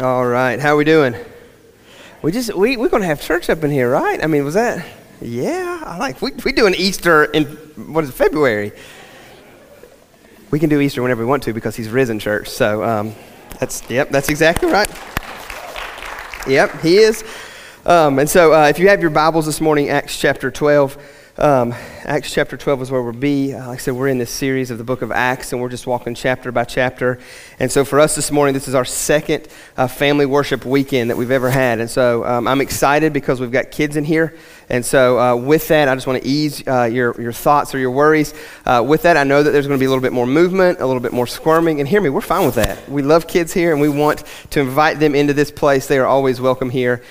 All right, how are we doing? We just we we're gonna have church up in here, right? I mean, was that? Yeah, I like we we doing Easter in what is it, February. We can do Easter whenever we want to because He's risen, church. So um, that's yep, that's exactly right. Yep, He is. Um, and so, uh, if you have your Bibles this morning, Acts chapter twelve. Um, Acts chapter 12 is where we'll be. Uh, like I said, we're in this series of the book of Acts, and we're just walking chapter by chapter. And so, for us this morning, this is our second uh, family worship weekend that we've ever had. And so, um, I'm excited because we've got kids in here. And so, uh, with that, I just want to ease uh, your, your thoughts or your worries. Uh, with that, I know that there's going to be a little bit more movement, a little bit more squirming. And hear me, we're fine with that. We love kids here, and we want to invite them into this place. They are always welcome here.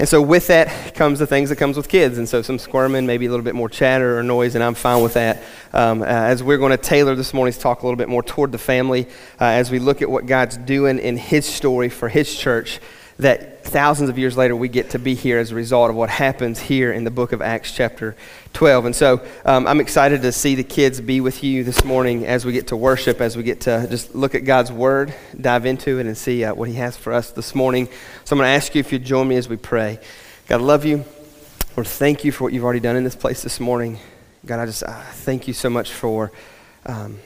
And so with that comes the things that comes with kids. And so some squirming, maybe a little bit more chatter or noise, and I'm fine with that. Um, uh, as we're going to tailor this morning's talk a little bit more toward the family, uh, as we look at what God's doing in His story for His church, that thousands of years later we get to be here as a result of what happens here in the book of Acts, chapter 12. And so um, I'm excited to see the kids be with you this morning as we get to worship, as we get to just look at God's word, dive into it, and see uh, what He has for us this morning. So I'm going to ask you if you'd join me as we pray. God, I love you. Lord, thank you for what you've already done in this place this morning. God, I just uh, thank you so much for. Um,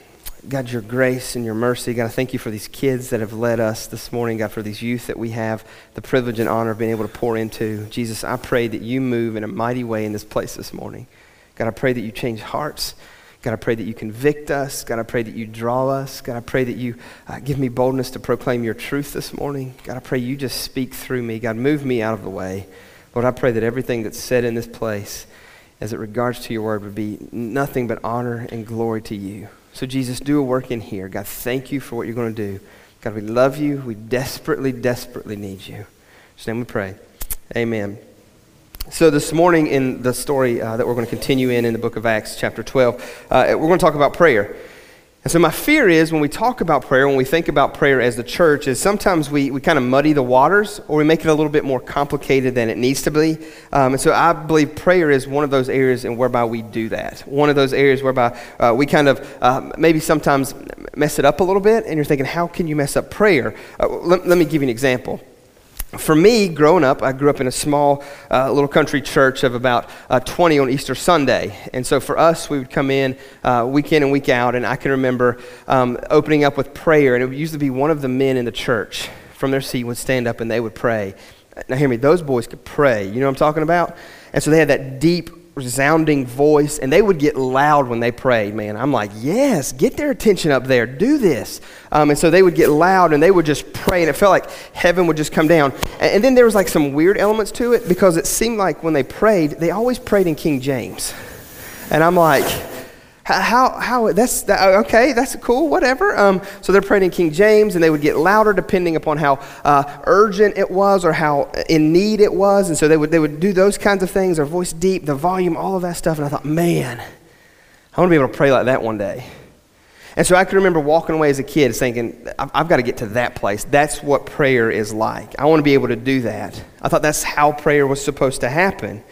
God, your grace and your mercy. God, I thank you for these kids that have led us this morning. God, for these youth that we have the privilege and honor of being able to pour into. Jesus, I pray that you move in a mighty way in this place this morning. God, I pray that you change hearts. God, I pray that you convict us. God, I pray that you draw us. God, I pray that you uh, give me boldness to proclaim your truth this morning. God, I pray you just speak through me. God, move me out of the way. Lord, I pray that everything that's said in this place as it regards to your word would be nothing but honor and glory to you. So, Jesus, do a work in here. God, thank you for what you're going to do. God, we love you. We desperately, desperately need you. In His name we pray. Amen. So, this morning in the story uh, that we're going to continue in in the book of Acts, chapter 12, uh, we're going to talk about prayer. And so, my fear is when we talk about prayer, when we think about prayer as the church, is sometimes we, we kind of muddy the waters or we make it a little bit more complicated than it needs to be. Um, and so, I believe prayer is one of those areas in whereby we do that. One of those areas whereby uh, we kind of uh, maybe sometimes mess it up a little bit, and you're thinking, how can you mess up prayer? Uh, let, let me give you an example for me, growing up, I grew up in a small uh, little country church of about uh, 20 on Easter Sunday. And so for us, we would come in uh, week in and week out. And I can remember um, opening up with prayer. And it would usually be one of the men in the church from their seat would stand up and they would pray. Now, hear me, those boys could pray. You know what I'm talking about? And so they had that deep, resounding voice, and they would get loud when they prayed, man. I'm like, yes, get their attention up there, do this. Um, and so they would get loud and they would just pray, and it felt like heaven would just come down. And, and then there was like some weird elements to it because it seemed like when they prayed, they always prayed in King James. And I'm like, how, how, that's, that, okay, that's cool, whatever. Um, so they're praying in King James, and they would get louder depending upon how uh, urgent it was or how in need it was. And so they would, they would do those kinds of things, their voice deep, the volume, all of that stuff. And I thought, man, I want to be able to pray like that one day. And so I can remember walking away as a kid thinking, I've, I've got to get to that place. That's what prayer is like. I want to be able to do that. I thought that's how prayer was supposed to happen.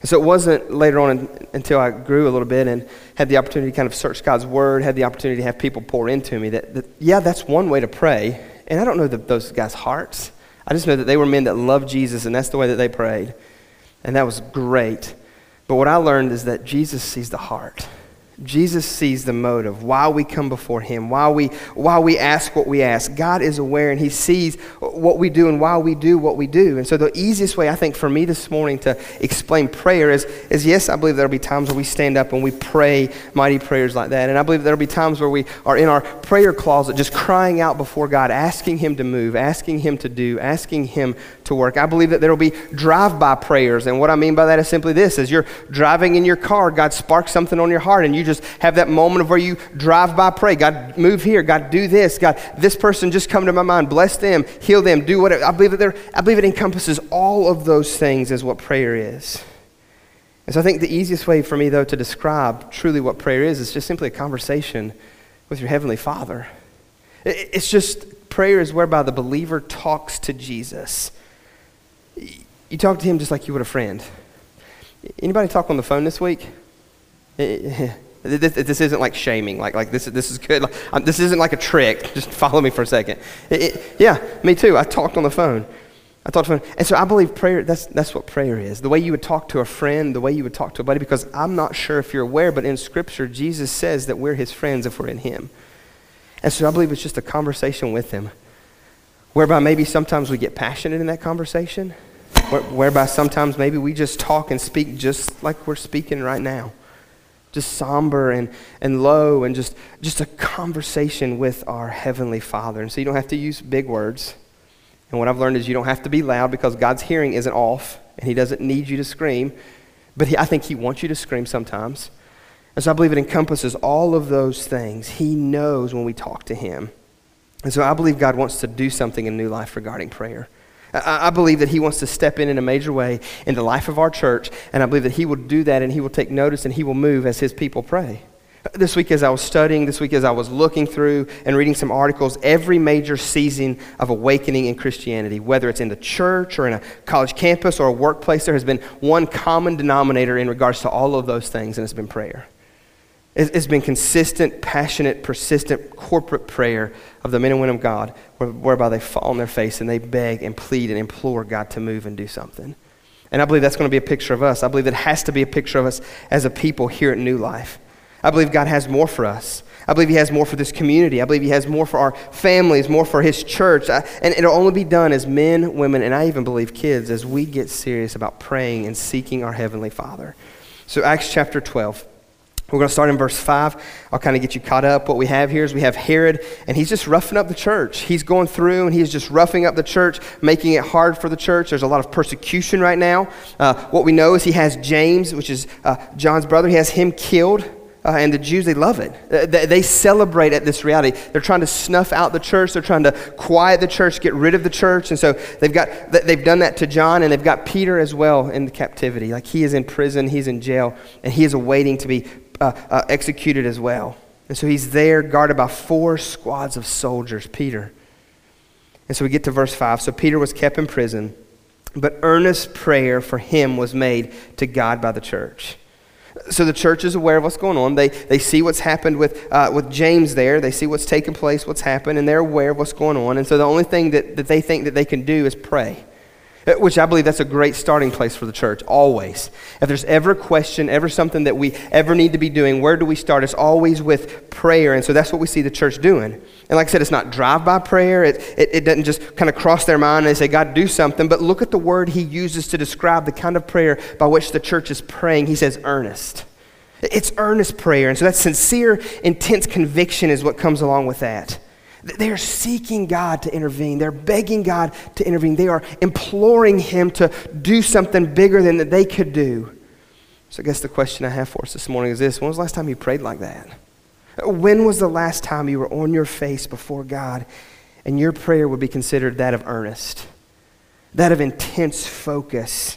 And so it wasn't later on until I grew a little bit and had the opportunity to kind of search God's Word, had the opportunity to have people pour into me that, that yeah, that's one way to pray. And I don't know the, those guys' hearts. I just know that they were men that loved Jesus, and that's the way that they prayed. And that was great. But what I learned is that Jesus sees the heart. Jesus sees the motive, why we come before him, why we, why we ask what we ask. God is aware and he sees what we do and why we do what we do. And so the easiest way, I think, for me this morning to explain prayer is, is yes, I believe there'll be times where we stand up and we pray mighty prayers like that. And I believe there'll be times where we are in our prayer closet just crying out before God, asking him to move, asking him to do, asking him to work. I believe that there will be drive-by prayers. And what I mean by that is simply this. As you're driving in your car, God sparks something on your heart and you just have that moment of where you drive by, pray. God, move here. God, do this. God, this person just come to my mind. Bless them, heal them, do whatever. I believe that I believe it encompasses all of those things as what prayer is. And so I think the easiest way for me, though, to describe truly what prayer is is just simply a conversation with your Heavenly Father. It's just prayer is whereby the believer talks to Jesus. You talk to him just like you would a friend. Anybody talk on the phone this week? This, this isn't like shaming. Like, like this, this is good. Like, um, this isn't like a trick. Just follow me for a second. It, it, yeah, me too. I talked on the phone. I talked on the phone. And so I believe prayer, that's, that's what prayer is. The way you would talk to a friend, the way you would talk to a buddy, because I'm not sure if you're aware, but in Scripture, Jesus says that we're his friends if we're in him. And so I believe it's just a conversation with him, whereby maybe sometimes we get passionate in that conversation, whereby sometimes maybe we just talk and speak just like we're speaking right now. Just somber and, and low, and just, just a conversation with our Heavenly Father. And so you don't have to use big words. And what I've learned is you don't have to be loud because God's hearing isn't off, and He doesn't need you to scream. But he, I think He wants you to scream sometimes. And so I believe it encompasses all of those things. He knows when we talk to Him. And so I believe God wants to do something in new life regarding prayer. I, believe that He wants to step in in a major way in the life of our church, and I believe that He will do that and He will take notice and He will move as His people pray. This week, as I was studying, this week, as I was looking through and reading some articles, every major season of awakening in Christianity, whether it's in the church or in a college campus or a workplace, there has been one common denominator in regards to all of those things, and it's been prayer. It's been consistent, passionate, persistent corporate prayer of the men and women of God, whereby they fall on their face and they beg and plead and implore God to move and do something. And I believe that's going to be a picture of us. I believe it has to be a picture of us as a people here at New Life. I believe God has more for us. I believe He has more for this community. I believe He has more for our families, more for His church. I, and it'll only be done as men, women, and I even believe kids as we get serious about praying and seeking our Heavenly Father. So, Acts chapter 12. We're going to start in verse 5. I'll kind of get you caught up. What we have here is we have Herod, and he's just roughing up the church. He's going through and he's just roughing up the church, making it hard for the church. There's a lot of persecution right now. Uh, what we know is he has James, which is uh, John's brother, he has him killed. Uh, and the Jews, they love it. They, they, celebrate at this reality. They're trying to snuff out the church. They're trying to quiet the church, get rid of the church. And so they've, got, they've done that to John, and they've got Peter as well in the captivity. Like he is in prison, he's in jail, and he is awaiting to be uh, uh, executed as well. And so he's there guarded by four squads of soldiers, Peter. And so we get to verse 5. So Peter was kept in prison, but earnest prayer for him was made to God by the church. So the church is aware of what's going on. They, they see what's happened with, uh, with James there. They see what's taken place, what's happened, and they're aware of what's going on. And so the only thing that, that they think that they can do is pray. Uh, which I believe that's a great starting place for the church, always. If there's ever a question, ever something that we ever need to be doing, where do we start? It's always with prayer. And so that's what we see the church doing. And like I said, it's not drive by prayer. It, it, it doesn't just kind of cross their mind and they say, God, do something. But look at the word he uses to describe the kind of prayer by which the church is praying. He says, earnest. It's earnest prayer. And so that sincere, intense conviction is what comes along with that. They are seeking God to intervene. They're begging God to intervene. They are imploring Him to do something bigger than that they could do. So I guess the question I have for us this morning is this When was the last time you prayed like that? When was the last time you were on your face before God and your prayer would be considered that of earnest, that of intense focus,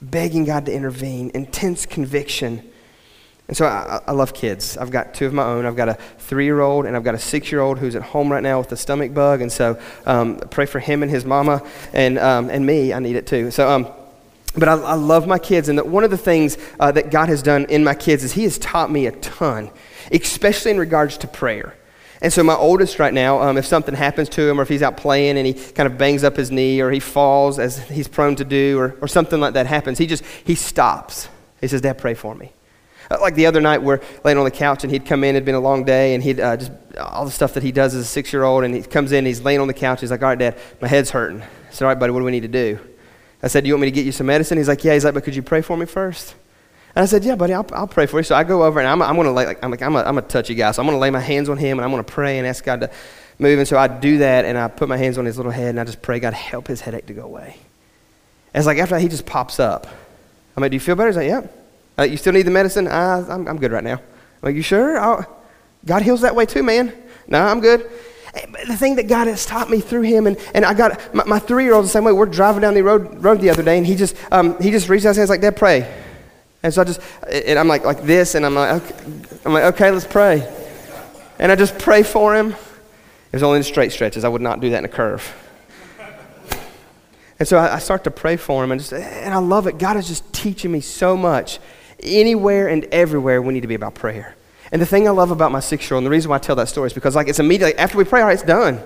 begging God to intervene, intense conviction? And so I, I, love kids. I've got two of my own. I've got a three year old and I've got a six year old who's at home right now with a stomach bug. And so um, pray for him and his mama and, um, and me. I need it too. So, um, but I, I, love my kids. And one of the things uh, that God has done in my kids is He has taught me a ton, especially in regards to prayer. And so my oldest right now, um, if something happens to him or if he's out playing and he kind of bangs up his knee or he falls as he's prone to do or, or something like that happens, he just, he stops. He says, Dad, pray for me. Uh, like the other night, we're laying on the couch and he'd come in, it'd been a long day, and he'd uh, just all the stuff that he does as a six year old, and he comes in, he's laying on the couch, he's like, All right, Dad, my head's hurting. I said, All right, buddy, what do we need to do? I said, Do you want me to get you some medicine? He's like, Yeah. He's like, But could you pray for me first? And I said, Yeah, buddy, I'll, I'll pray for you. So I go over and I'm, I'm to lay, like, I'm, like, I'm, a, I'm a touchy guy, so I'm to lay my hands on him and I'm to pray and ask God to move. And so I do that and I put my hands on his little head and I just pray, God, help his headache to go away. And it's like after that, he just pops up. I'm like, Do you feel better? He's like, Yep. Yeah. Uh, you still need the medicine? Uh, I'm, I'm good right now. Are you sure? I'll, God heals that way too, man. No, I'm good. Eh, the thing that God has taught me through him, and, and I got my, my three year old the same way. We're driving down the road, road the other day, and he just, um, he just reached out his hands like, Dad, pray. And so I just, and I'm like, like this, and I'm like, okay, I'm like, okay, let's pray. And I just pray for him. It was only in straight stretches. I would not do that in a curve. And so I, I start to pray for him, and, just, and I love it. God is just teaching me so much anywhere and everywhere we need to be about prayer. And the thing I love about my six year old, and the reason why I tell that story is because, like, it's immediately after we pray, all right, it's done.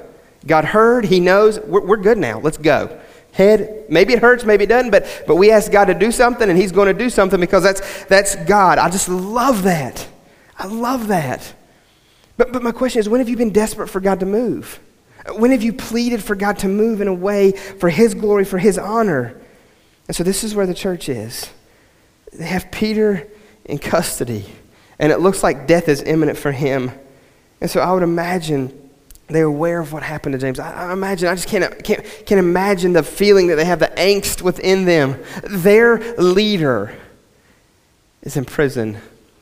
God heard, He knows, we're, we're good now. Let's go. Head, maybe it hurts, maybe it doesn't, but, but we ask God to do something, and He's going to do something because that's, that's God. I just love that. I love that. But, but my question is when have you been desperate for God to move? When have you pleaded for God to move in a way for His glory, for His honor? And so this is where the church is. They have Peter in custody, and it looks like death is imminent for him. And so I would imagine they're aware of what happened to James. I, I imagine, I just can't, can't, can't imagine the feeling that they have, the angst within them. Their leader is in prison,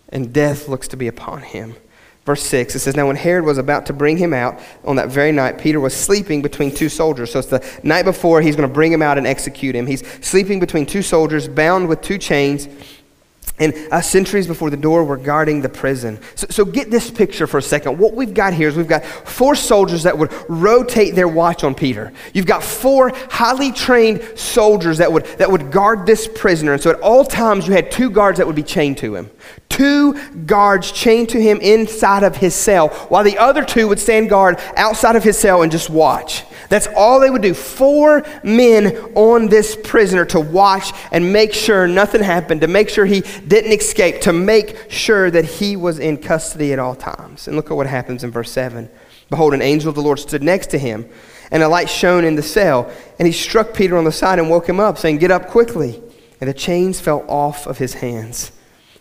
and death looks to be upon him. Verse 6, it says, Now when Herod was about to bring him out on that very night, Peter was sleeping between two soldiers. So it's the night before he's going to bring him out and execute him. He's sleeping between two soldiers, bound with two chains. And uh, sentries before the door were guarding the prison. So, so, get this picture for a second. What we've got here is we've got four soldiers that would rotate their watch on Peter. You've got four highly trained soldiers that would, that would guard this prisoner. And so at all times, you had two guards that would be chained to him. Two guards chained to him inside of his cell, while the other two would stand guard outside of his cell and just watch. That's all they would do. Four men on this prisoner to watch and make sure nothing happened, to make sure he didn't escape, to make sure that he was in custody at all times. And look at what happens in verse 7. Behold, an angel of the Lord stood next to him, and a light shone in the cell. And he struck Peter on the side and woke him up, saying, Get up quickly. And the chains fell off of his hands.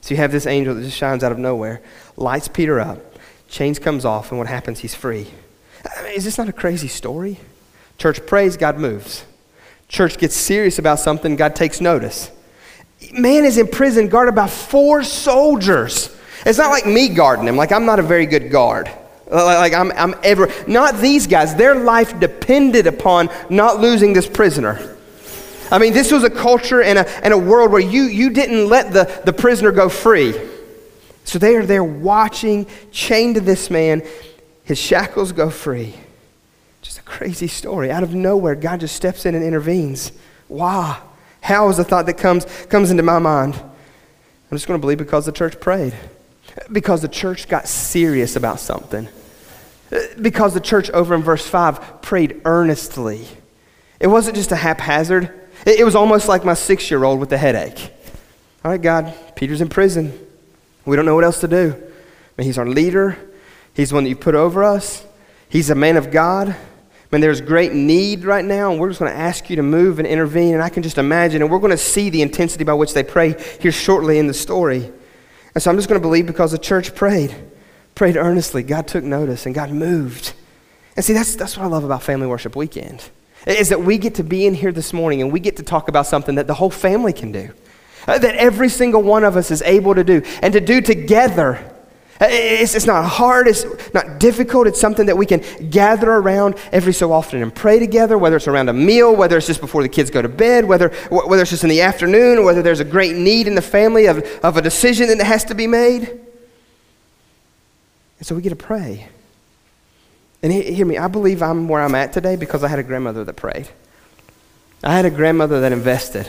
So you have this angel that just shines out of nowhere, lights Peter up, chains comes off, and what happens? He's free. I mean, is this not a crazy story? Church prays, God moves. Church gets serious about something, God takes notice. Man is in prison guarded by four soldiers. It's not like me guarding him, like I'm not a very good guard. Like I'm, I'm ever, not these guys. Their life depended upon not losing this prisoner. I mean, this was a culture and a, and a world where you, you didn't let the, the prisoner go free. So they are there watching, chained to this man. His shackles go free. Just a crazy story. Out of nowhere, God just steps in and intervenes. Why? How is the thought that comes, comes into my mind? I'm just going to believe because the church prayed. Because the church got serious about something. Because the church, over in verse 5, prayed earnestly. It wasn't just a haphazard, it, it was almost like my six year old with a headache. All right, God, Peter's in prison. We don't know what else to do. But he's our leader, he's the one that you put over us, he's a man of God. Man, there's great need right now, and we're just going to ask you to move and intervene. And I can just imagine, and we're going to see the intensity by which they pray here shortly in the story. And so I'm just going to believe because the church prayed, prayed earnestly. God took notice, and God moved. And see, that's, that's what I love about Family Worship Weekend, is that we get to be in here this morning and we get to talk about something that the whole family can do, uh, that every single one of us is able to do, and to do together it's, it's not hard, it's not difficult. It's something that we can gather around every so often and pray together, whether it's around a meal, whether it's just before the kids go to bed, whether, whether it's just in the afternoon, whether there's a great need in the family of, of a decision that has to be made. And so we get to pray. And hear me, I believe I'm where I'm at today because I had a grandmother that prayed. I had a grandmother that invested.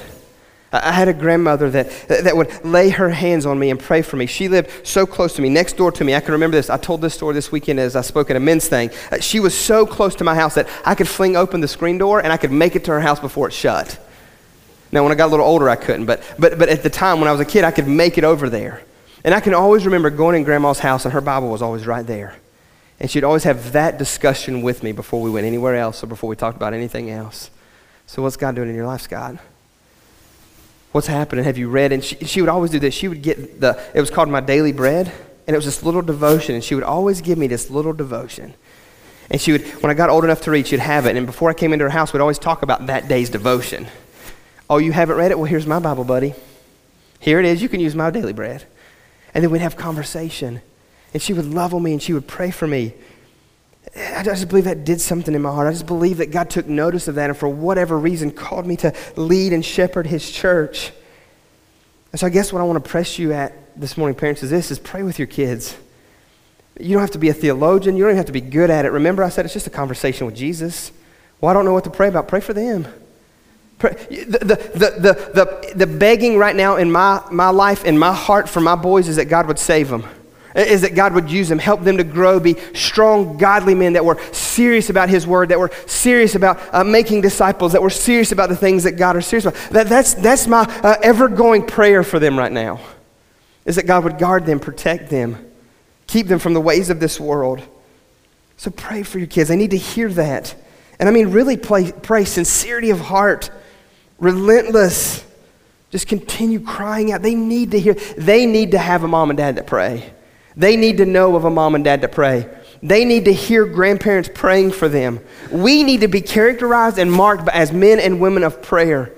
I had a grandmother that, that would lay her hands on me and pray for me. She lived so close to me, next door to me. I can remember this. I told this story this weekend as I spoke at a men's thing. Uh, she was so close to my house that I could fling open the screen door and I could make it to her house before it shut. Now, when I got a little older, I couldn't, but, but, but at the time when I was a kid, I could make it over there. And I can always remember going in grandma's house and her Bible was always right there. And she'd always have that discussion with me before we went anywhere else or before we talked about anything else. So, what's God doing in your life, Scott? what's happening? Have you read? And she, she would always do this. She would get the, it was called My Daily Bread, and it was this little devotion, and she would always give me this little devotion. And she would, when I got old enough to read, she'd have it. And before I came into her house, we'd always talk about that day's devotion. Oh, you haven't read it? Well, here's my Bible, buddy. Here it is. You can use my daily bread. And then we'd have conversation. And she would love on me and she would pray for me. I just believe that did something in my heart. I just believe that God took notice of that and for whatever reason called me to lead and shepherd his church. And so I guess what I want to press you at this morning, parents, is this is pray with your kids. You don't have to be a theologian. You don't even have to be good at it. Remember, I said it's just a conversation with Jesus. Well, I don't know what to pray about. Pray for them. Pray. The, the, the, the, the, the begging right now in my, my life, in my heart for my boys is that God would save them. Is that God would use them, help them to grow, be strong, godly men that were serious about His word, that were serious about uh, making disciples, that were serious about the things that God are serious about. That, that's, that's my uh, ever going prayer for them right now, is that God would guard them, protect them, keep them from the ways of this world. So pray for your kids. They need to hear that. And I mean, really pray, pray sincerity of heart, relentless. Just continue crying out. They need to hear, they need to have a mom and dad that pray. They need to know of a mom and dad to pray. They need to hear grandparents praying for them. We need to be characterized and marked as men and women of prayer.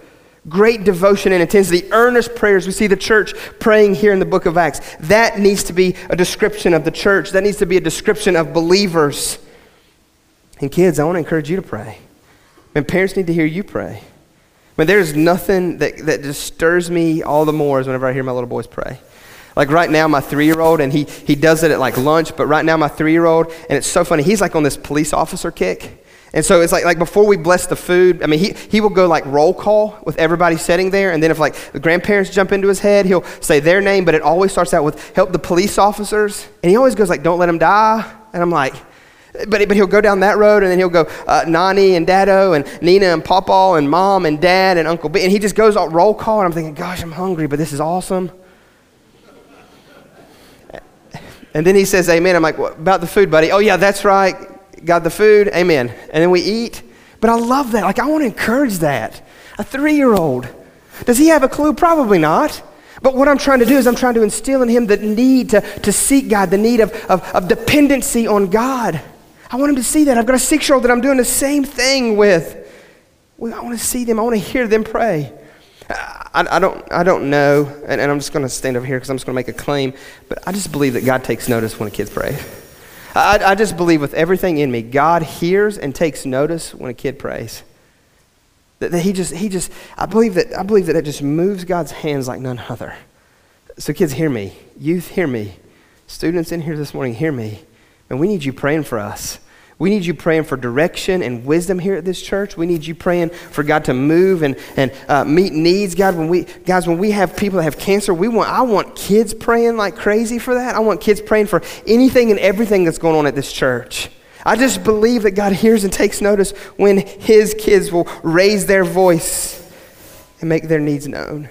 Great devotion and intensity, earnest prayers. We see the church praying here in the book of Acts. That needs to be a description of the church. That needs to be a description of believers. And kids, I want to encourage you to pray. And parents need to hear you pray. But there's nothing that, that just stirs me all the more is whenever I hear my little boys pray. Like right now, my three year old, and he, he does it at like lunch, but right now, my three year old, and it's so funny, he's like on this police officer kick. And so it's like, like before we bless the food, I mean, he, he will go like roll call with everybody sitting there. And then if like the grandparents jump into his head, he'll say their name, but it always starts out with help the police officers. And he always goes like, don't let them die. And I'm like, but, but he'll go down that road and then he'll go uh, Nani and Dado and Nina and Papa and Mom and Dad and Uncle B. And he just goes all roll call. And I'm thinking, gosh, I'm hungry, but this is awesome. And then he says, Amen. I'm like, what about the food, buddy? Oh, yeah, that's right. Got the food. Amen. And then we eat. But I love that. Like, I want to encourage that. A three year old. Does he have a clue? Probably not. But what I'm trying to do is I'm trying to instill in him the need to, to seek God, the need of, of, of dependency on God. I want him to see that. I've got a six year old that I'm doing the same thing with. I want to see them, I want to hear them pray. I, I, don't, I don't know, and, and I'm just going to stand over here because I'm just going to make a claim, but I just believe that God takes notice when a kid prays. I, I just believe with everything in me, God hears and takes notice when a kid prays. That, that he just, he just, I believe that, I believe that it just moves God's hands like none other. So kids, hear me. Youth, hear me. Students in here this morning, hear me. And we need you praying for us. We need you praying for direction and wisdom here at this church. We need you praying for God to move and, and uh, meet needs. God, when we, guys, when we have people that have cancer, we want, I want kids praying like crazy for that. I want kids praying for anything and everything that's going on at this church. I just believe that God hears and takes notice when His kids will raise their voice and make their needs known.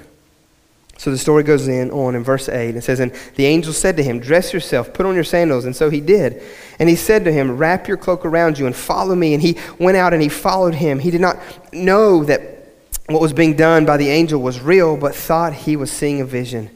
So the story goes in on in verse 8. It says, And the angel said to him, Dress yourself, put on your sandals. And so he did. And he said to him, Wrap your cloak around you and follow me. And he went out and he followed him. He did not know that what was being done by the angel was real, but thought he was seeing a vision.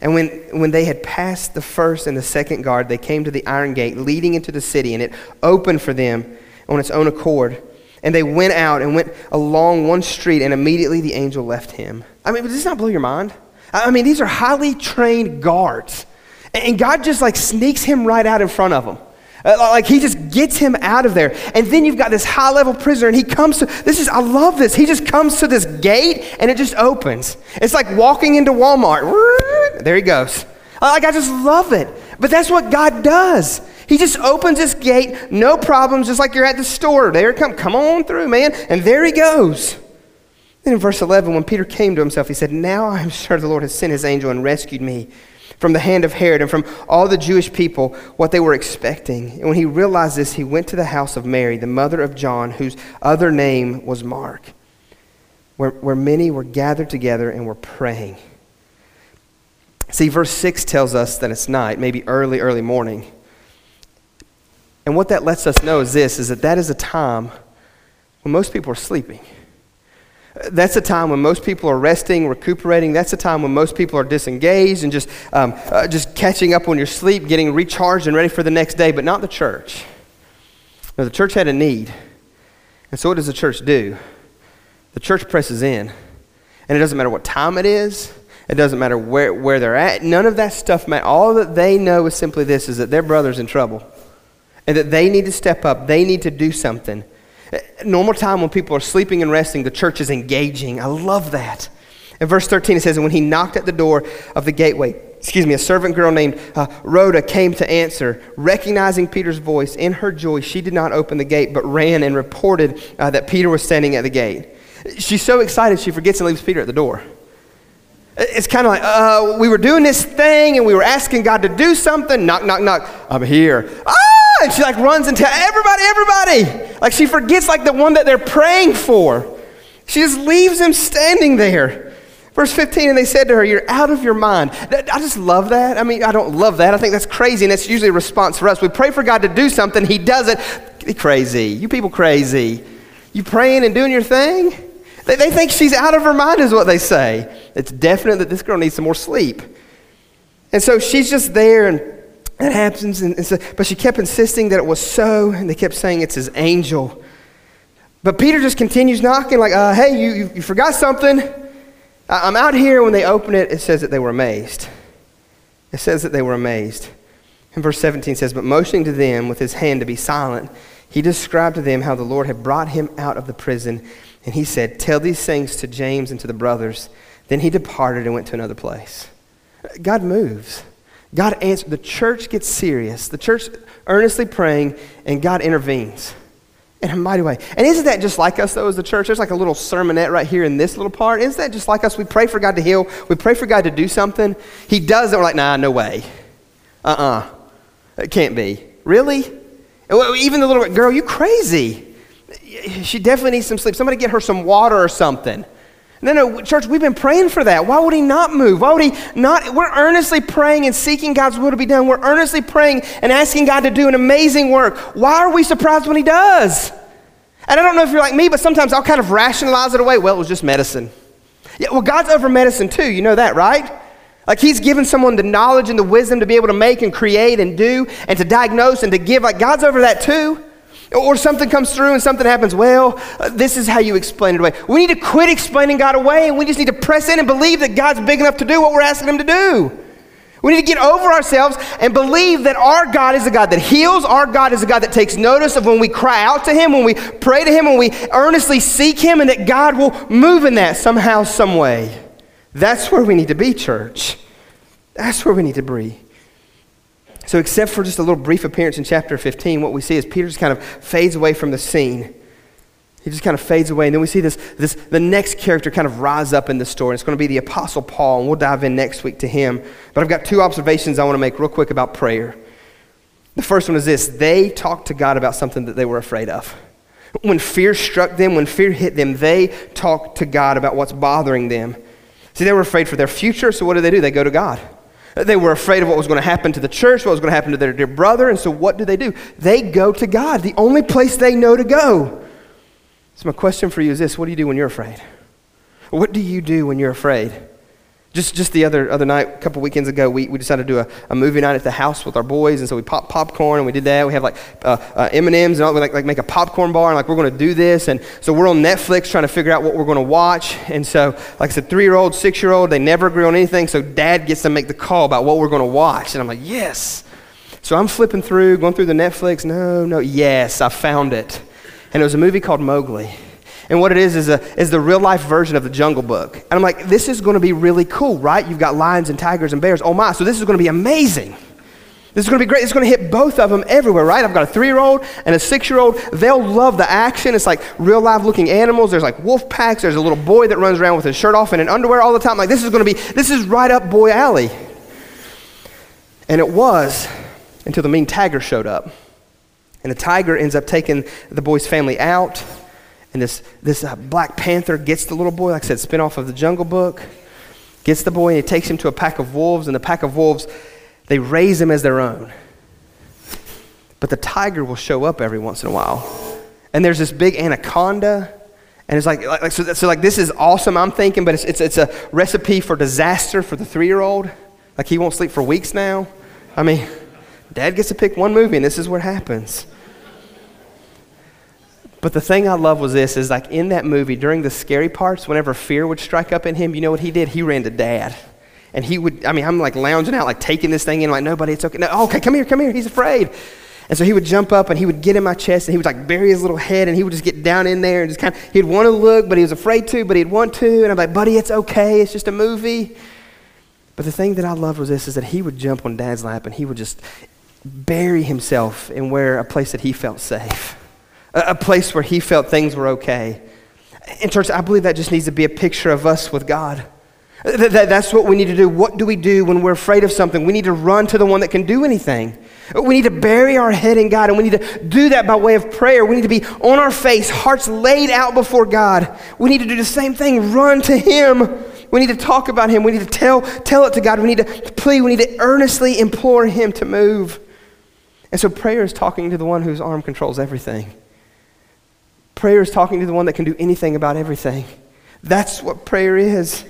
And when, when they had passed the first and the second guard, they came to the iron gate leading into the city, and it opened for them on its own accord. And they went out and went along one street, and immediately the angel left him. I mean, does this not blow your mind? I mean, these are highly trained guards. And God just like sneaks him right out in front of them. Uh, like he just gets him out of there. And then you've got this high level prisoner, and he comes to this is, I love this. He just comes to this gate and it just opens. It's like walking into Walmart. There he goes. Like, I just love it. But that's what God does. He just opens this gate, no problems, just like you're at the store. There, come, come on through, man. And there he goes. Then in verse 11, when Peter came to himself, he said, Now I am sure the Lord has sent his angel and rescued me from the hand of Herod and from all the Jewish people what they were expecting. And when he realized this, he went to the house of Mary, the mother of John, whose other name was Mark, where, where many were gathered together and were praying. See, verse 6 tells us that it's night, maybe early, early morning. And what that lets us know is this, is that that is a time when most people are sleeping. That's a time when most people are resting, recuperating. That's a time when most people are disengaged and just, um, uh, just catching up on your sleep, getting recharged and ready for the next day, but not the church. Now, the church had a need. And so, what does the church do? The church presses in. And it doesn't matter what time it is, it doesn't matter where, where they're at. None of that stuff matters. All that they know is simply this is that their brother's in trouble and that they need to step up, they need to do something. Normal time when people are sleeping and resting, the church is engaging. I love that. In verse 13, it says, And when he knocked at the door of the gateway, excuse me, a servant girl named uh, Rhoda came to answer. Recognizing Peter's voice, in her joy, she did not open the gate, but ran and reported uh, that Peter was standing at the gate. She's so excited, she forgets and leaves Peter at the door. It's kind of like, uh, we were doing this thing and we were asking God to do something. Knock, knock, knock. I'm here. Ah! And she like runs and tells everybody, everybody. Like she forgets like the one that they're praying for. She just leaves him standing there. Verse 15, and they said to her, You're out of your mind. I just love that. I mean, I don't love that. I think that's crazy, and that's usually a response for us. We pray for God to do something, He does it. Crazy. You people crazy. You praying and doing your thing? They, they think she's out of her mind, is what they say. It's definite that this girl needs some more sleep. And so she's just there, and it happens. And, and so, but she kept insisting that it was so, and they kept saying it's his angel. But Peter just continues knocking, like, uh, hey, you, you, forgot something. I'm out here. When they open it, it says that they were amazed. It says that they were amazed. And verse 17 says, But motioning to them with his hand to be silent, he described to them how the Lord had brought him out of the prison. And he said, Tell these things to James and to the brothers. Then he departed and went to another place. God moves. God answers. The church gets serious. The church earnestly praying, and God intervenes in a mighty way. And isn't that just like us, though, as the church? There's like a little sermonette right here in this little part. Isn't that just like us? We pray for God to heal, we pray for God to do something. He does it, we're like, nah, no way. Uh uh-uh. uh. It can't be. Really? Even the little girl, you crazy. She definitely needs some sleep. Somebody get her some water or something. No, no, church, we've been praying for that. Why would he not move? Why would he not? We're earnestly praying and seeking God's will to be done. We're earnestly praying and asking God to do an amazing work. Why are we surprised when he does? And I don't know if you're like me, but sometimes I'll kind of rationalize it away. Well, it was just medicine. Yeah, well, God's over medicine too. You know that, right? Like he's given someone the knowledge and the wisdom to be able to make and create and do and to diagnose and to give. Like God's over that too. Or something comes through and something happens, well, uh, this is how you explain it away. We need to quit explaining God away and we just need to press in and believe that God's big enough to do what we're asking Him to do. We need to get over ourselves and believe that our God is a God that heals. Our God is a God that takes notice of when we cry out to Him, when we pray to Him, when we earnestly seek Him, and that God will move in that somehow, some way. That's where we need to be, church. That's where we need to be. So, except for just a little brief appearance in chapter 15, what we see is Peter just kind of fades away from the scene. He just kind of fades away. And then we see this, this the next character kind of rise up in the story. It's going to be the Apostle Paul, and we'll dive in next week to him. But I've got two observations I want to make real quick about prayer. The first one is this they talked to God about something that they were afraid of. When fear struck them, when fear hit them, they talked to God about what's bothering them. See, they were afraid for their future, so what do they do? They go to God. They were afraid of what was going to happen to the church, what was going to happen to their dear brother, and so what do they do? They go to God, the only place they know to go. So, my question for you is this what do you do when you're afraid? What do you do when you're afraid? Just, just the other, other night, a couple weekends ago, we, we decided to do a, a movie night at the house with our boys, and so we popped popcorn, and we did that. We have like uh, uh, M&Ms, and all, we like, like make a popcorn bar, and like we're going to do this. And so we're on Netflix trying to figure out what we're going to watch. And so, like I said, three-year-old, six-year-old, they never agree on anything, so dad gets to make the call about what we're going to watch. And I'm like, yes. So I'm flipping through, going through the Netflix. No, no, yes, I found it. And it was a movie called Mowgli. And what it is is, a, is the real life version of the Jungle Book. And I'm like, this is going to be really cool, right? You've got lions and tigers and bears. Oh my, so this is going to be amazing. This is going to be great. It's going to hit both of them everywhere, right? I've got a three year old and a six year old. They'll love the action. It's like real live looking animals. There's like wolf packs. There's a little boy that runs around with his shirt off and in underwear all the time. Like, this is going to be, this is right up boy alley. And it was until the mean tiger showed up. And the tiger ends up taking the boy's family out and this, this uh, Black Panther gets the little boy, like I said, spin off of the Jungle Book, gets the boy and he takes him to a pack of wolves, and the pack of wolves, they raise him as their own. But the tiger will show up every once in a while. And there's this big anaconda. And it's like, like so, so, like this is awesome, I'm thinking, but it's, it's, it's a recipe for disaster for the three year old. Like he won't sleep for weeks now. I mean, dad gets to pick one movie, and this is what happens. But the thing I love was this is like in that movie, during the scary parts, whenever fear would strike up in him, you know what he did? He ran to dad. And he would, I mean, I'm like lounging out, like taking this thing in, like, nobody, it's okay. No, oh, okay, come here, come here. He's afraid. And so he would jump up and he would get in my chest and he would like bury his little head and he would just get down in there and just kind of, he'd want to look, but he was afraid to, but he'd want to. And I'm like, buddy, it's okay. It's just a movie. But the thing that I loved was this is that he would jump on dad's lap and he would just bury himself in where a place that he felt safe a, place where he felt things were okay. In church, I believe that just needs to be a picture of us with God. That's what we need to do. What do we do when we're afraid of something? We need to run to the one that can do anything. We need to bury our head in God, and we need to do that by way of prayer. We need to be on our face, hearts laid out before God. We need to do the same thing run to Him. We need to talk about Him. We need to tell, tell it to God. We need to plead. We need to earnestly implore Him to move. And so prayer is talking to the one whose arm controls everything. Prayer is talking to the one that can do anything about everything. That's what prayer is.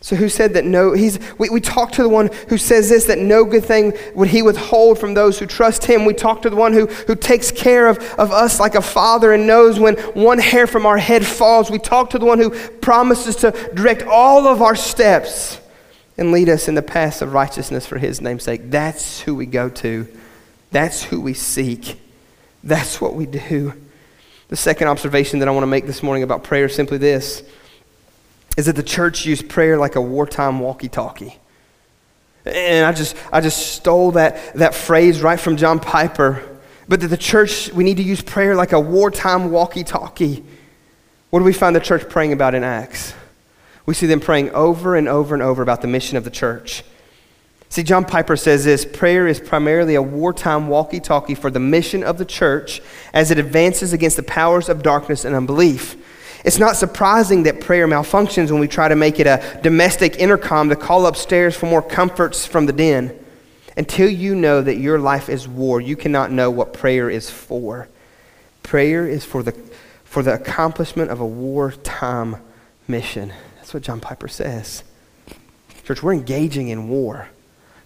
So, who said that no? He's, we, we talk to the one who says this that no good thing would he withhold from those who trust him. We talk to the one who, who takes care of, of us like a father and knows when one hair from our head falls. We talk to the one who promises to direct all of our steps and lead us in the paths of righteousness for his namesake. That's who we go to, that's who we seek, that's what we do. The second observation that I want to make this morning about prayer is simply this is that the church used prayer like a wartime walkie talkie. And I just, I just stole that, that phrase right from John Piper. But that the church, we need to use prayer like a wartime walkie talkie. What do we find the church praying about in Acts? We see them praying over and over and over about the mission of the church. See, John Piper says this prayer is primarily a wartime walkie talkie for the mission of the church as it advances against the powers of darkness and unbelief. It's not surprising that prayer malfunctions when we try to make it a domestic intercom to call upstairs for more comforts from the den. Until you know that your life is war, you cannot know what prayer is for. Prayer is for the, for the accomplishment of a wartime mission. That's what John Piper says. Church, we're engaging in war.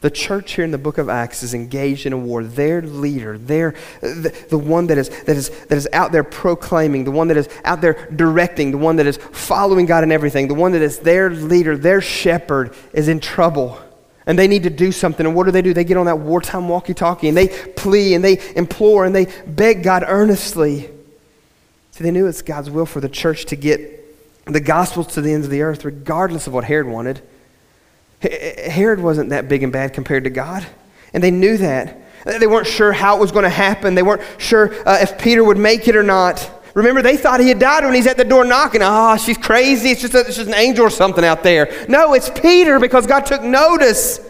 The church here in the book of Acts is engaged in a war. Their leader, their, the, the one that is, that, is, that is out there proclaiming, the one that is out there directing, the one that is following God in everything, the one that is their leader, their shepherd, is in trouble. And they need to do something. And what do they do? They get on that wartime walkie talkie and they plea and they implore and they beg God earnestly. See, they knew it's God's will for the church to get the gospels to the ends of the earth, regardless of what Herod wanted. Herod wasn't that big and bad compared to God. And they knew that. They weren't sure how it was going to happen. They weren't sure uh, if Peter would make it or not. Remember, they thought he had died when he's at the door knocking. Ah, oh, she's crazy. It's just, a, it's just an angel or something out there. No, it's Peter because God took notice.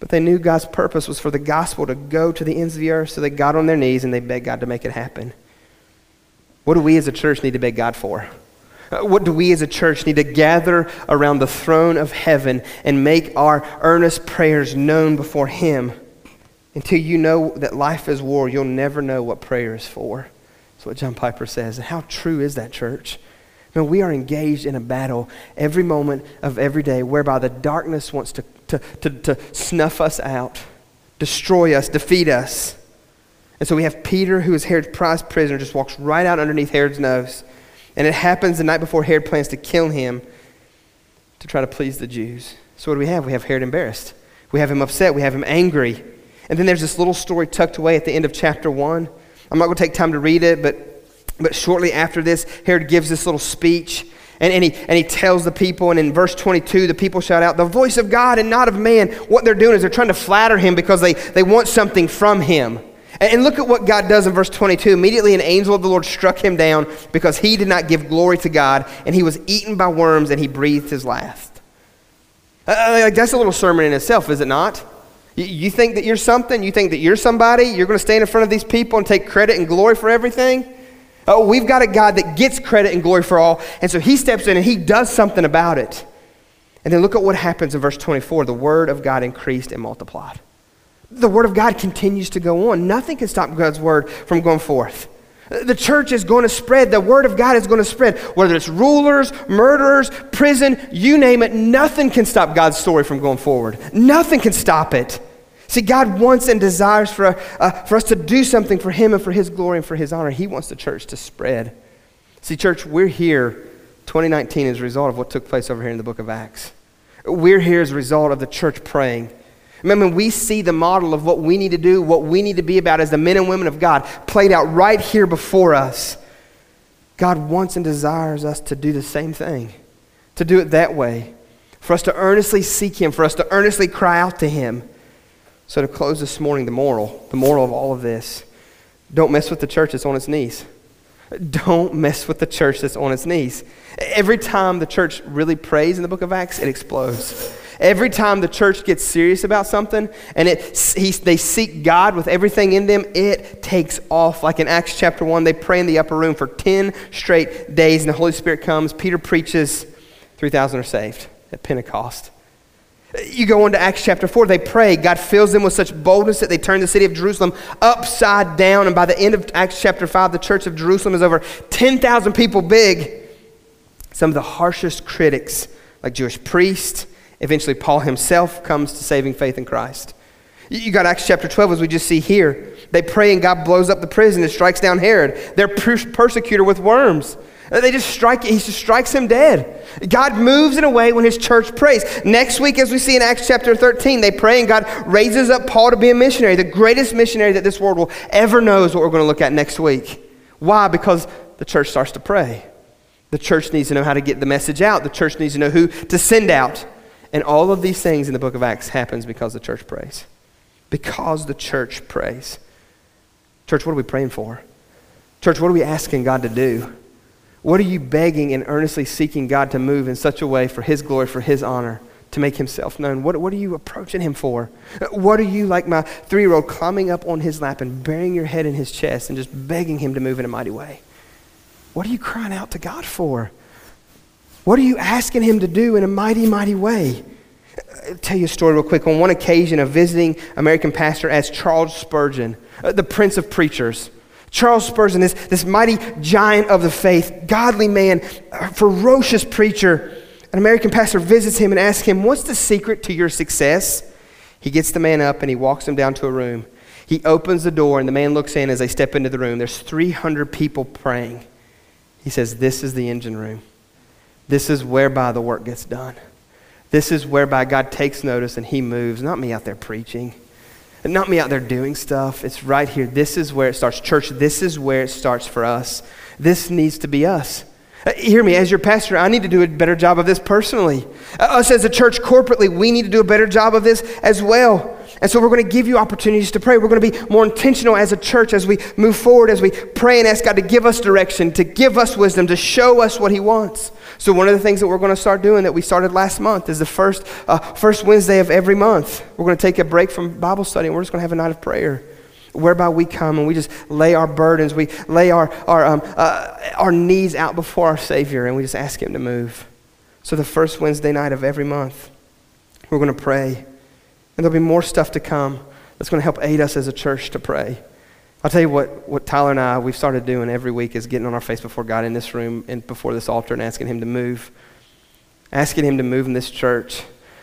But they knew God's purpose was for the gospel to go to the ends of the earth, so they got on their knees and they begged God to make it happen. What do we as a church need to beg God for? Uh, what do we as a church need to gather around the throne of heaven and make our earnest prayers known before Him? Until you know that life is war, you'll never know what prayer is for. That's what John Piper says. And how true is that, church? Man, we are engaged in a battle every moment of every day whereby the darkness wants to, to, to, to snuff us out, destroy us, defeat us. And so we have Peter, who is Herod's prized prisoner, just walks right out underneath Herod's nose. And it happens the night before Herod plans to kill him to try to please the Jews. So, what do we have? We have Herod embarrassed. We have him upset. We have him angry. And then there's this little story tucked away at the end of chapter 1. I'm not going to take time to read it, but, but shortly after this, Herod gives this little speech. And, and, he, and he tells the people, and in verse 22, the people shout out, The voice of God and not of man. What they're doing is they're trying to flatter him because they, they want something from him. And look at what God does in verse 22. Immediately, an angel of the Lord struck him down because he did not give glory to God, and he was eaten by worms, and he breathed his last. Uh, uh that's a little sermon in itself, is it not? You think that you're something? You think that you're somebody? You're going to stand in front of these people and take credit and glory for everything? Oh, we've got a God that gets credit and glory for all. And so he steps in and he does something about it. And then look at what happens in verse 24. The word of God increased and multiplied the Word of God continues to go on. Nothing can stop God's Word from going forth. The church is going to spread. The Word of God is going to spread. Whether it's rulers, murderers, prison, you name it, nothing can stop God's story from going forward. Nothing can stop it. See, God wants and desires for, uh, for us to do something for Him and for His glory and for His honor. He wants the church to spread. See, church, we're here 2019 as a result of what took place over here in the book of Acts. We're here as a result of the church praying. Remember, we see the model of what we need to do, what we need to be about as the men and women of God played out right here before us. God wants and desires us to do the same thing, to do it that way, for us to earnestly seek Him, for us to earnestly cry out to Him. So, to close this morning, the moral, the moral of all of this don't mess with the church that's on its knees. Don't mess with the church that's on its knees. Every time the church really prays in the book of Acts, it explodes. Every time the church gets serious about something and it, he, they seek God with everything in them, it takes off. Like in Acts chapter 1, they pray in the upper room for 10 straight days, and the Holy Spirit comes. Peter preaches, 3,000 are saved at Pentecost. You go into Acts chapter 4, they pray. God fills them with such boldness that they turn the city of Jerusalem upside down. And by the end of Acts chapter 5, the church of Jerusalem is over 10,000 people big. Some of the harshest critics, like Jewish priests, eventually Paul himself comes to saving faith in Christ. You got Acts chapter 12, as we just see here. They pray and God blows up the prison and strikes down Herod, their persecutor with worms. They just strike, he just strikes him dead. God moves in a way when his church prays. Next week, as we see in Acts chapter 13, they pray and God raises up Paul to be a missionary, the greatest missionary that this world will ever know is what we're going to look at next week. Why? Because the church starts to pray. The church needs to know how to get the message out. The church needs to know who to send out. And all of these things in the book of Acts happens because the church prays. Because the church prays. Church, what are we praying for? Church, what are we asking God to do? What are you begging and earnestly seeking God to move in such a way for His glory, for His honor, to make Himself known? What, what are you approaching Him for? What are you, like my three year old, climbing up on His lap and burying your head in His chest and just begging Him to move in a mighty way? What are you crying out to God for? What are you asking Him to do in a mighty, mighty way? I'll tell you a story real quick. On one occasion, a visiting American pastor asked Charles Spurgeon, uh, the prince of preachers, Charles Spurgeon, this, this mighty giant of the faith, godly man, ferocious preacher. An American pastor visits him and asks him, What's the secret to your success? He gets the man up and he walks him down to a room. He opens the door and the man looks in as they step into the room. There's 300 people praying. He says, This is the engine room. This is whereby the work gets done. This is whereby God takes notice and he moves, not me out there preaching. Not me out there doing stuff. It's right here. This is where it starts. Church, this is where it starts for us. This needs to be us. Uh, hear me, as your pastor, I need to do a better job of this personally. Uh, us as a church corporately, we need to do a better job of this as well. And so we're going to give you opportunities to pray. We're going to be more intentional as a church as we move forward, as we pray and ask God to give us direction, to give us wisdom, to show us what He wants. So one of the things that we're going to start doing that we started last month is the first, uh, first Wednesday of every month. We're going to take a break from Bible study and we're just going to have a night of prayer whereby we come and we just lay our burdens, we lay our, our, um, uh, our needs out before our Savior, and we just ask Him to move. So, the first Wednesday night of every month, we're going to pray. And there'll be more stuff to come that's going to help aid us as a church to pray. I'll tell you what, what Tyler and I, we've started doing every week is getting on our face before God in this room and before this altar and asking Him to move. Asking Him to move in this church,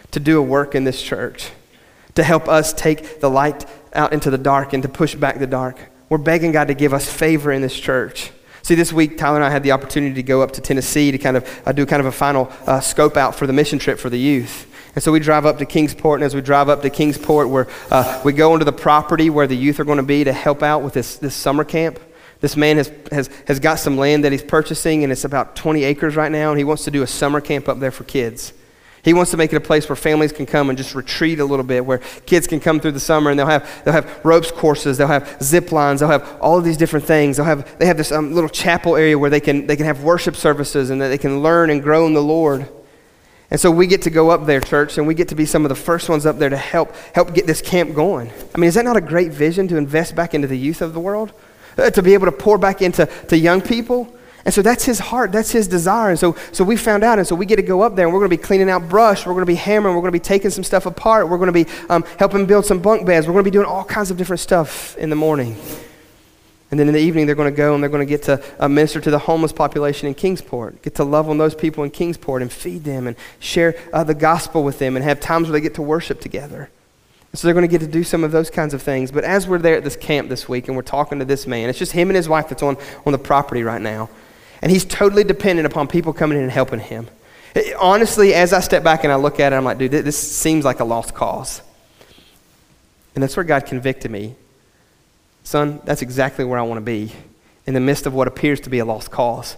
to do a work in this church, to help us take the light out into the dark and to push back the dark. We're begging God to give us favor in this church. See, this week, Tyler and I had the opportunity to go up to Tennessee to kind of uh, do kind of a final uh, scope out for the mission trip for the youth. And so we drive up to Kingsport, and as we drive up to Kingsport, where uh, we go into the property where the youth are going to be to help out with this, this summer camp. This man has, has, has got some land that he's purchasing, and it's about 20 acres right now, and he wants to do a summer camp up there for kids. He wants to make it a place where families can come and just retreat a little bit, where kids can come through the summer and they'll have, they'll have ropes courses, they'll have zip lines, they'll have all of these different things. They'll have, they have this um, little chapel area where they can, they can have worship services and that they can learn and grow in the Lord. And so we get to go up there, church, and we get to be some of the first ones up there to help, help get this camp going. I mean, is that not a great vision to invest back into the youth of the world? Uh, to be able to pour back into to young people? And so that's his heart, that's his desire. And so, so we found out, and so we get to go up there, and we're going to be cleaning out brush, we're going to be hammering, we're going to be taking some stuff apart, we're going to be um, helping build some bunk beds, we're going to be doing all kinds of different stuff in the morning. And then in the evening, they're going to go and they're going to get to uh, minister to the homeless population in Kingsport, get to love on those people in Kingsport and feed them and share uh, the gospel with them and have times where they get to worship together. And so they're going to get to do some of those kinds of things. But as we're there at this camp this week and we're talking to this man, it's just him and his wife that's on, on the property right now. And he's totally dependent upon people coming in and helping him. It, honestly, as I step back and I look at it, I'm like, dude, this seems like a lost cause. And that's where God convicted me. Son, that's exactly where I want to be in the midst of what appears to be a lost cause.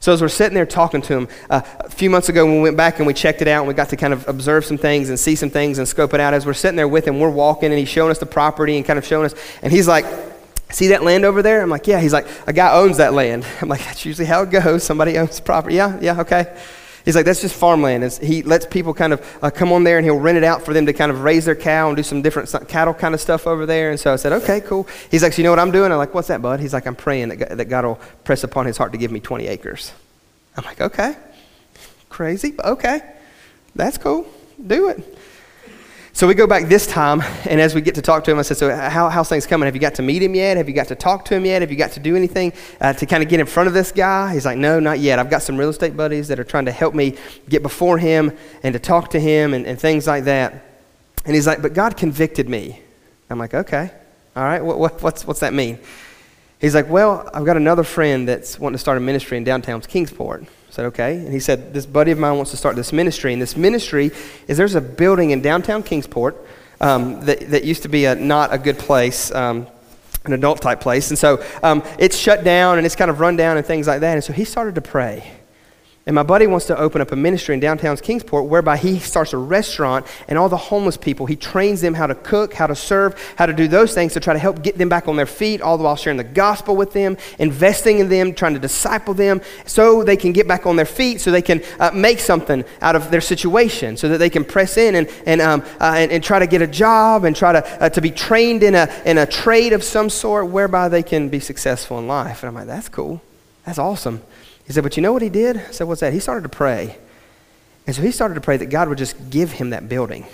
So as we're sitting there talking to him, uh, a few months ago when we went back and we checked it out and we got to kind of observe some things and see some things and scope it out, as we're sitting there with him, we're walking and he's showing us the property and kind of showing us, and he's like, See that land over there? I'm like, Yeah. He's like, A guy owns that land. I'm like, That's usually how it goes. Somebody owns property. Yeah, yeah, okay. He's like, that's just farmland. It's, he lets people kind of uh, come on there and he'll rent it out for them to kind of raise their cow and do some different cattle kind of stuff over there. And so I said, okay, cool. He's like, so you know what I'm doing? I'm like, what's that, bud? He's like, I'm praying that God, that God will press upon his heart to give me 20 acres. I'm like, okay. Crazy, but okay. That's cool. Do it. So we go back this time, and as we get to talk to him, I said, So, how, how's things coming? Have you got to meet him yet? Have you got to talk to him yet? Have you got to do anything uh, to kind of get in front of this guy? He's like, No, not yet. I've got some real estate buddies that are trying to help me get before him and to talk to him and, and things like that. And he's like, But God convicted me. I'm like, Okay. All right. What, what, what's, what's that mean? He's like, Well, I've got another friend that's wanting to start a ministry in downtown Kingsport said, okay. And he said, this buddy of mine wants to start this ministry. And this ministry is there's a building in downtown Kingsport um, that, that used to be a, not a good place, um, an adult type place. And so um, it's shut down and it's kind of run down and things like that. And so he started to pray. And my buddy wants to open up a ministry in downtown Kingsport whereby he starts a restaurant and all the homeless people, he trains them how to cook, how to serve, how to do those things to try to help get them back on their feet, all the while sharing the gospel with them, investing in them, trying to disciple them so they can get back on their feet, so they can uh, make something out of their situation, so that they can press in and, and, um, uh, and, and, try to get a job and try to, uh, to be trained in a, in a trade of some sort whereby they can be successful in life. And I'm like, that's cool. That's awesome. He said, But you know what he did? I said, What's that? He started to pray. And so he started to pray that God would just give him that building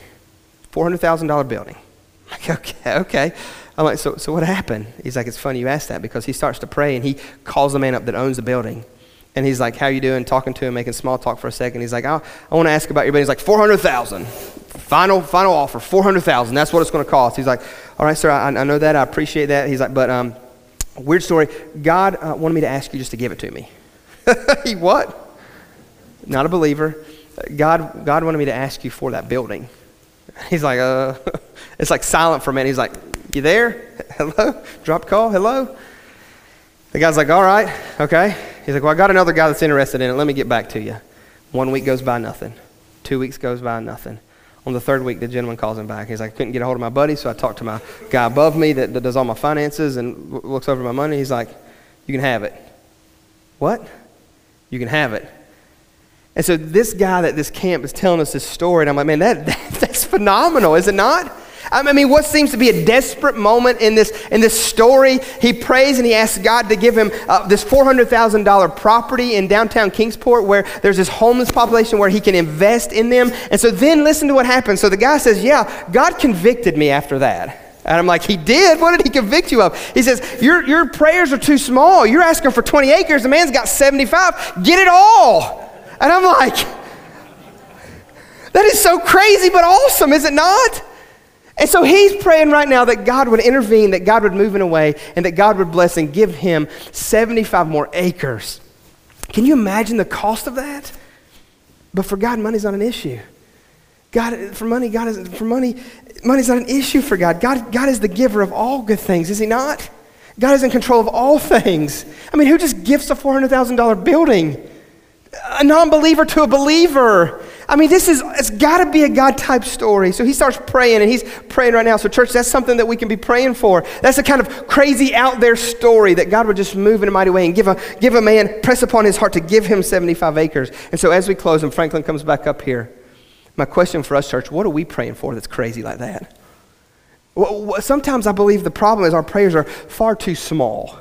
$400,000 building. Like, okay, okay. I'm like, so, so what happened? He's like, it's funny you asked that because he starts to pray and he calls the man up that owns the building. And he's like, how you doing? Talking to him, making small talk for a second. He's like, I, I want to ask about your building. He's like, 400000 Final, final offer, 400000 That's what it's going to cost. He's like, all right, sir, I, I know that. I appreciate that. He's like, but um, weird story. God uh, wanted me to ask you just to give it to me. he what? Not a believer. God, God wanted me to ask you for that building. He's like, uh, it's like silent for a minute. He's like, you there? Hello? Drop call? Hello? The guy's like, all right, okay. He's like, well, I got another guy that's interested in it. Let me get back to you. One week goes by, nothing. Two weeks goes by, nothing. On the third week, the gentleman calls him back. He's like, I couldn't get a hold of my buddy, so I talked to my guy above me that, that does all my finances and looks over my money. He's like, you can have it. What? You can have it. And so this guy that this camp is telling us this story, and I'm like, man, that, that that's phenomenal, is it not? I mean, what seems to be a desperate moment in this, in this story, he prays and he asks God to give him uh, this $400,000 property in downtown Kingsport where there's this homeless population where he can invest in them. And so then listen to what happens. So the guy says, Yeah, God convicted me after that. And I'm like, He did? What did He convict you of? He says, Your, your prayers are too small. You're asking for 20 acres. The man's got 75. Get it all. And I'm like, That is so crazy, but awesome, is it not? And so he's praying right now that God would intervene, that God would move in a way, and that God would bless and give him 75 more acres. Can you imagine the cost of that? But for God, money's not an issue. God, for money, God is, for money, money's not an issue for God. God. God is the giver of all good things, is He not? God is in control of all things. I mean, who just gifts a $400,000 building? A non believer to a believer. I mean, this is, it's got to be a God type story. So he starts praying, and he's praying right now. So, church, that's something that we can be praying for. That's a kind of crazy out there story that God would just move in a mighty way and give a, give a man, press upon his heart to give him 75 acres. And so, as we close, and Franklin comes back up here. My question for us, church, what are we praying for that's crazy like that? Sometimes I believe the problem is our prayers are far too small.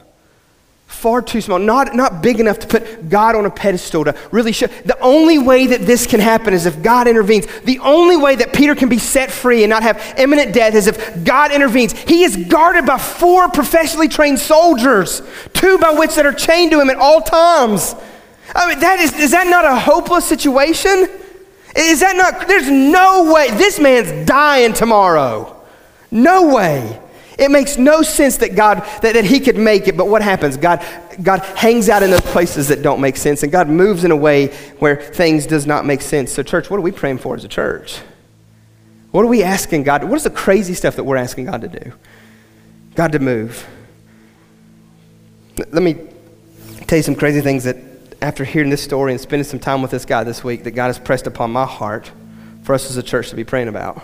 Far too small, not, not big enough to put God on a pedestal to really show. The only way that this can happen is if God intervenes. The only way that Peter can be set free and not have imminent death is if God intervenes. He is guarded by four professionally trained soldiers, two by which that are chained to him at all times. I mean, that is, is that not a hopeless situation? Is that not, there's no way, this man's dying tomorrow. No way. It makes no sense that God, that, that he could make it, but what happens? God, God hangs out in those places that don't make sense, and God moves in a way where things does not make sense. So church, what are we praying for as a church? What are we asking God? What is the crazy stuff that we're asking God to do? God to move. Let me tell you some crazy things that after hearing this story and spending some time with this guy this week that God has pressed upon my heart for us as a church to be praying about.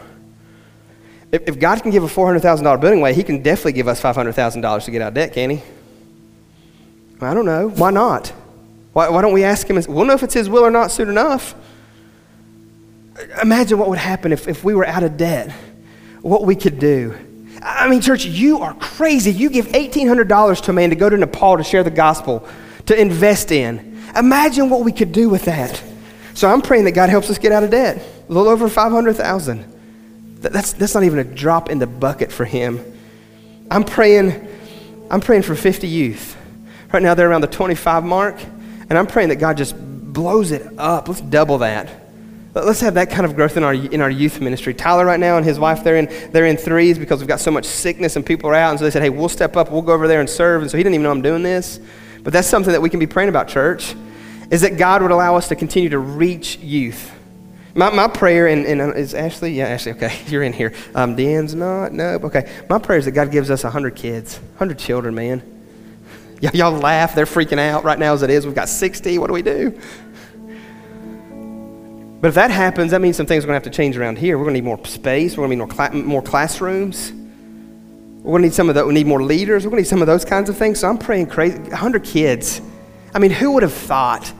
If, if God can give a $400,000 building away, He can definitely give us $500,000 to get out of debt, can He? I don't know. Why not? Why, why don't we ask Him? We'll know if it's His will or not soon enough. Imagine what would happen if, if we were out of debt, what we could do. I mean, church, you are crazy. You give $1,800 to a man to go to Nepal to share the gospel, to invest in. Imagine what we could do with that. So I'm praying that God helps us get out of debt. A little over 500,000. That's, that's not even a drop in the bucket for him. I'm praying, I'm praying for 50 youth. Right now they're around the 25 mark, and I'm praying that God just blows it up. Let's double that. Let's have that kind of growth in our, in our youth ministry. Tyler, right now, and his wife, they're in, they're in threes because we've got so much sickness and people are out. And so they said, hey, we'll step up, we'll go over there and serve. And so he didn't even know I'm doing this. But that's something that we can be praying about, church, is that God would allow us to continue to reach youth. My, my prayer, and, and uh, is Ashley? Yeah, Ashley, okay, you're in here. Um, Dan's not? Nope, okay. My prayer is that God gives us 100 kids, 100 children, man. Y- y'all laugh, they're freaking out right now as it is. We've got 60, what do we do? But if that happens, that means some things are going to have to change around here. We're going to need more space. We're going to need more, cla- more classrooms. We're going to need some of that. We need more leaders. We're going to need some of those kinds of things. So I'm praying crazy. 100 kids. I mean, who would have thought?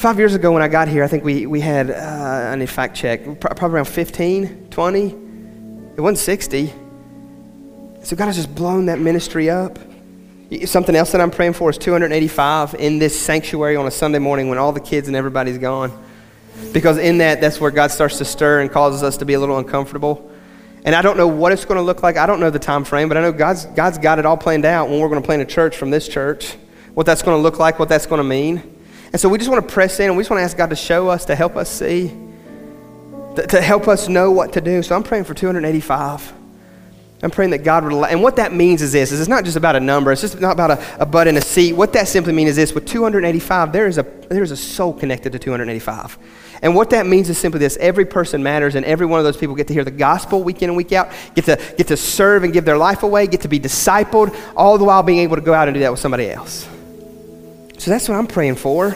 Five years ago when I got here, I think we, we had, uh, I fact check, probably around 15, 20. It wasn't 60. So God has just blown that ministry up. Something else that I'm praying for is 285 in this sanctuary on a Sunday morning when all the kids and everybody's gone. Because in that, that's where God starts to stir and causes us to be a little uncomfortable. And I don't know what it's going to look like. I don't know the time frame, but I know God's, God's got it all planned out when we're going to plant a church from this church, what that's going to look like, what that's going to mean. And so we just want to press in and we just want to ask God to show us, to help us see, to, to help us know what to do. So I'm praying for 285. I'm praying that God would allow, and what that means is this, is it's not just about a number, it's just not about a, a butt in a seat. What that simply means is this, with 285, there is a, there is a soul connected to 285. And what that means is simply this, every person matters and every one of those people get to hear the gospel week in and week out, get to, get to serve and give their life away, get to be discipled, all the while being able to go out and do that with somebody else. So that's what I'm praying for.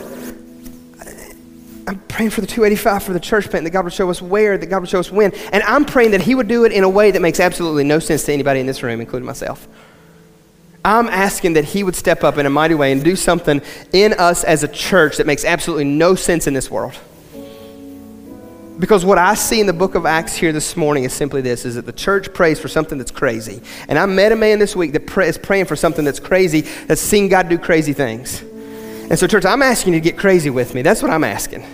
I'm praying for the 285 for the church plant, that God would show us where, that God would show us when. And I'm praying that He would do it in a way that makes absolutely no sense to anybody in this room, including myself. I'm asking that He would step up in a mighty way and do something in us as a church that makes absolutely no sense in this world. Because what I see in the book of Acts here this morning is simply this is that the church prays for something that's crazy. And I met a man this week that is praying for something that's crazy, that's seen God do crazy things. And so, church, I'm asking you to get crazy with me. That's what I'm asking.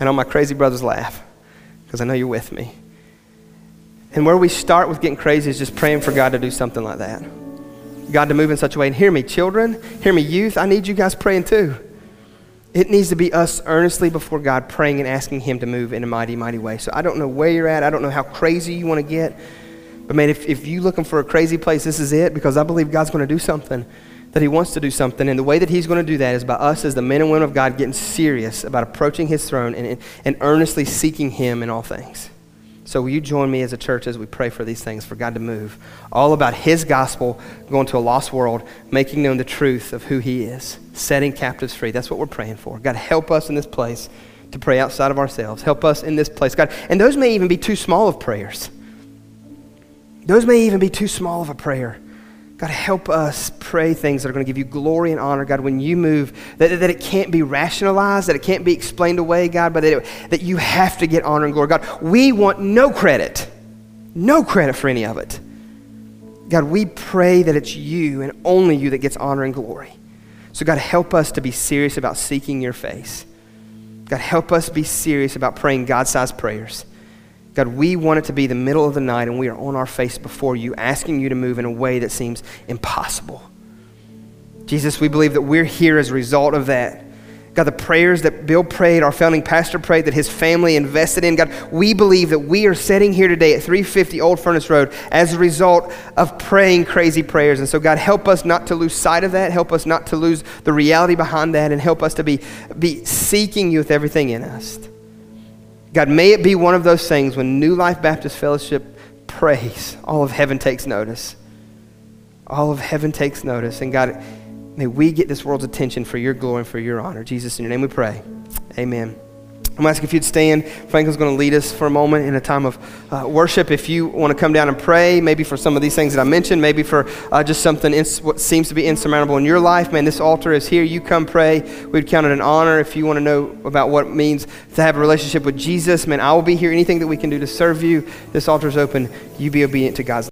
And all my crazy brothers laugh because I know you're with me. And where we start with getting crazy is just praying for God to do something like that. God to move in such a way. And hear me, children, hear me, youth, I need you guys praying too. It needs to be us earnestly before God praying and asking Him to move in a mighty, mighty way. So I don't know where you're at. I don't know how crazy you want to get. But man, if, if you're looking for a crazy place, this is it because I believe God's going to do something that He wants to do something. And the way that He's going to do that is by us, as the men and women of God, getting serious about approaching His throne and, and earnestly seeking Him in all things. So, will you join me as a church as we pray for these things, for God to move? All about His gospel going to a lost world, making known the truth of who He is, setting captives free. That's what we're praying for. God, help us in this place to pray outside of ourselves. Help us in this place, God. And those may even be too small of prayers. Those may even be too small of a prayer. God, help us pray things that are going to give you glory and honor, God, when you move, that, that it can't be rationalized, that it can't be explained away, God, but that, it, that you have to get honor and glory. God, we want no credit, no credit for any of it. God, we pray that it's you and only you that gets honor and glory. So, God, help us to be serious about seeking your face. God, help us be serious about praying God sized prayers. God, we want it to be the middle of the night and we are on our face before you, asking you to move in a way that seems impossible. Jesus, we believe that we're here as a result of that. God, the prayers that Bill prayed, our founding pastor prayed, that his family invested in, God, we believe that we are sitting here today at 350 Old Furnace Road as a result of praying crazy prayers. And so, God, help us not to lose sight of that. Help us not to lose the reality behind that. And help us to be, be seeking you with everything in us. God, may it be one of those things when New Life Baptist Fellowship prays, all of heaven takes notice. All of heaven takes notice. And God, may we get this world's attention for your glory and for your honor. Jesus, in your name we pray. Amen. I'm asking if you'd stand. Franklin's going to lead us for a moment in a time of uh, worship. If you want to come down and pray, maybe for some of these things that I mentioned, maybe for uh, just something, ins- what seems to be insurmountable in your life, man, this altar is here. You come pray. We'd count it an honor. If you want to know about what it means to have a relationship with Jesus, man, I will be here. Anything that we can do to serve you, this altar is open. You be obedient to God's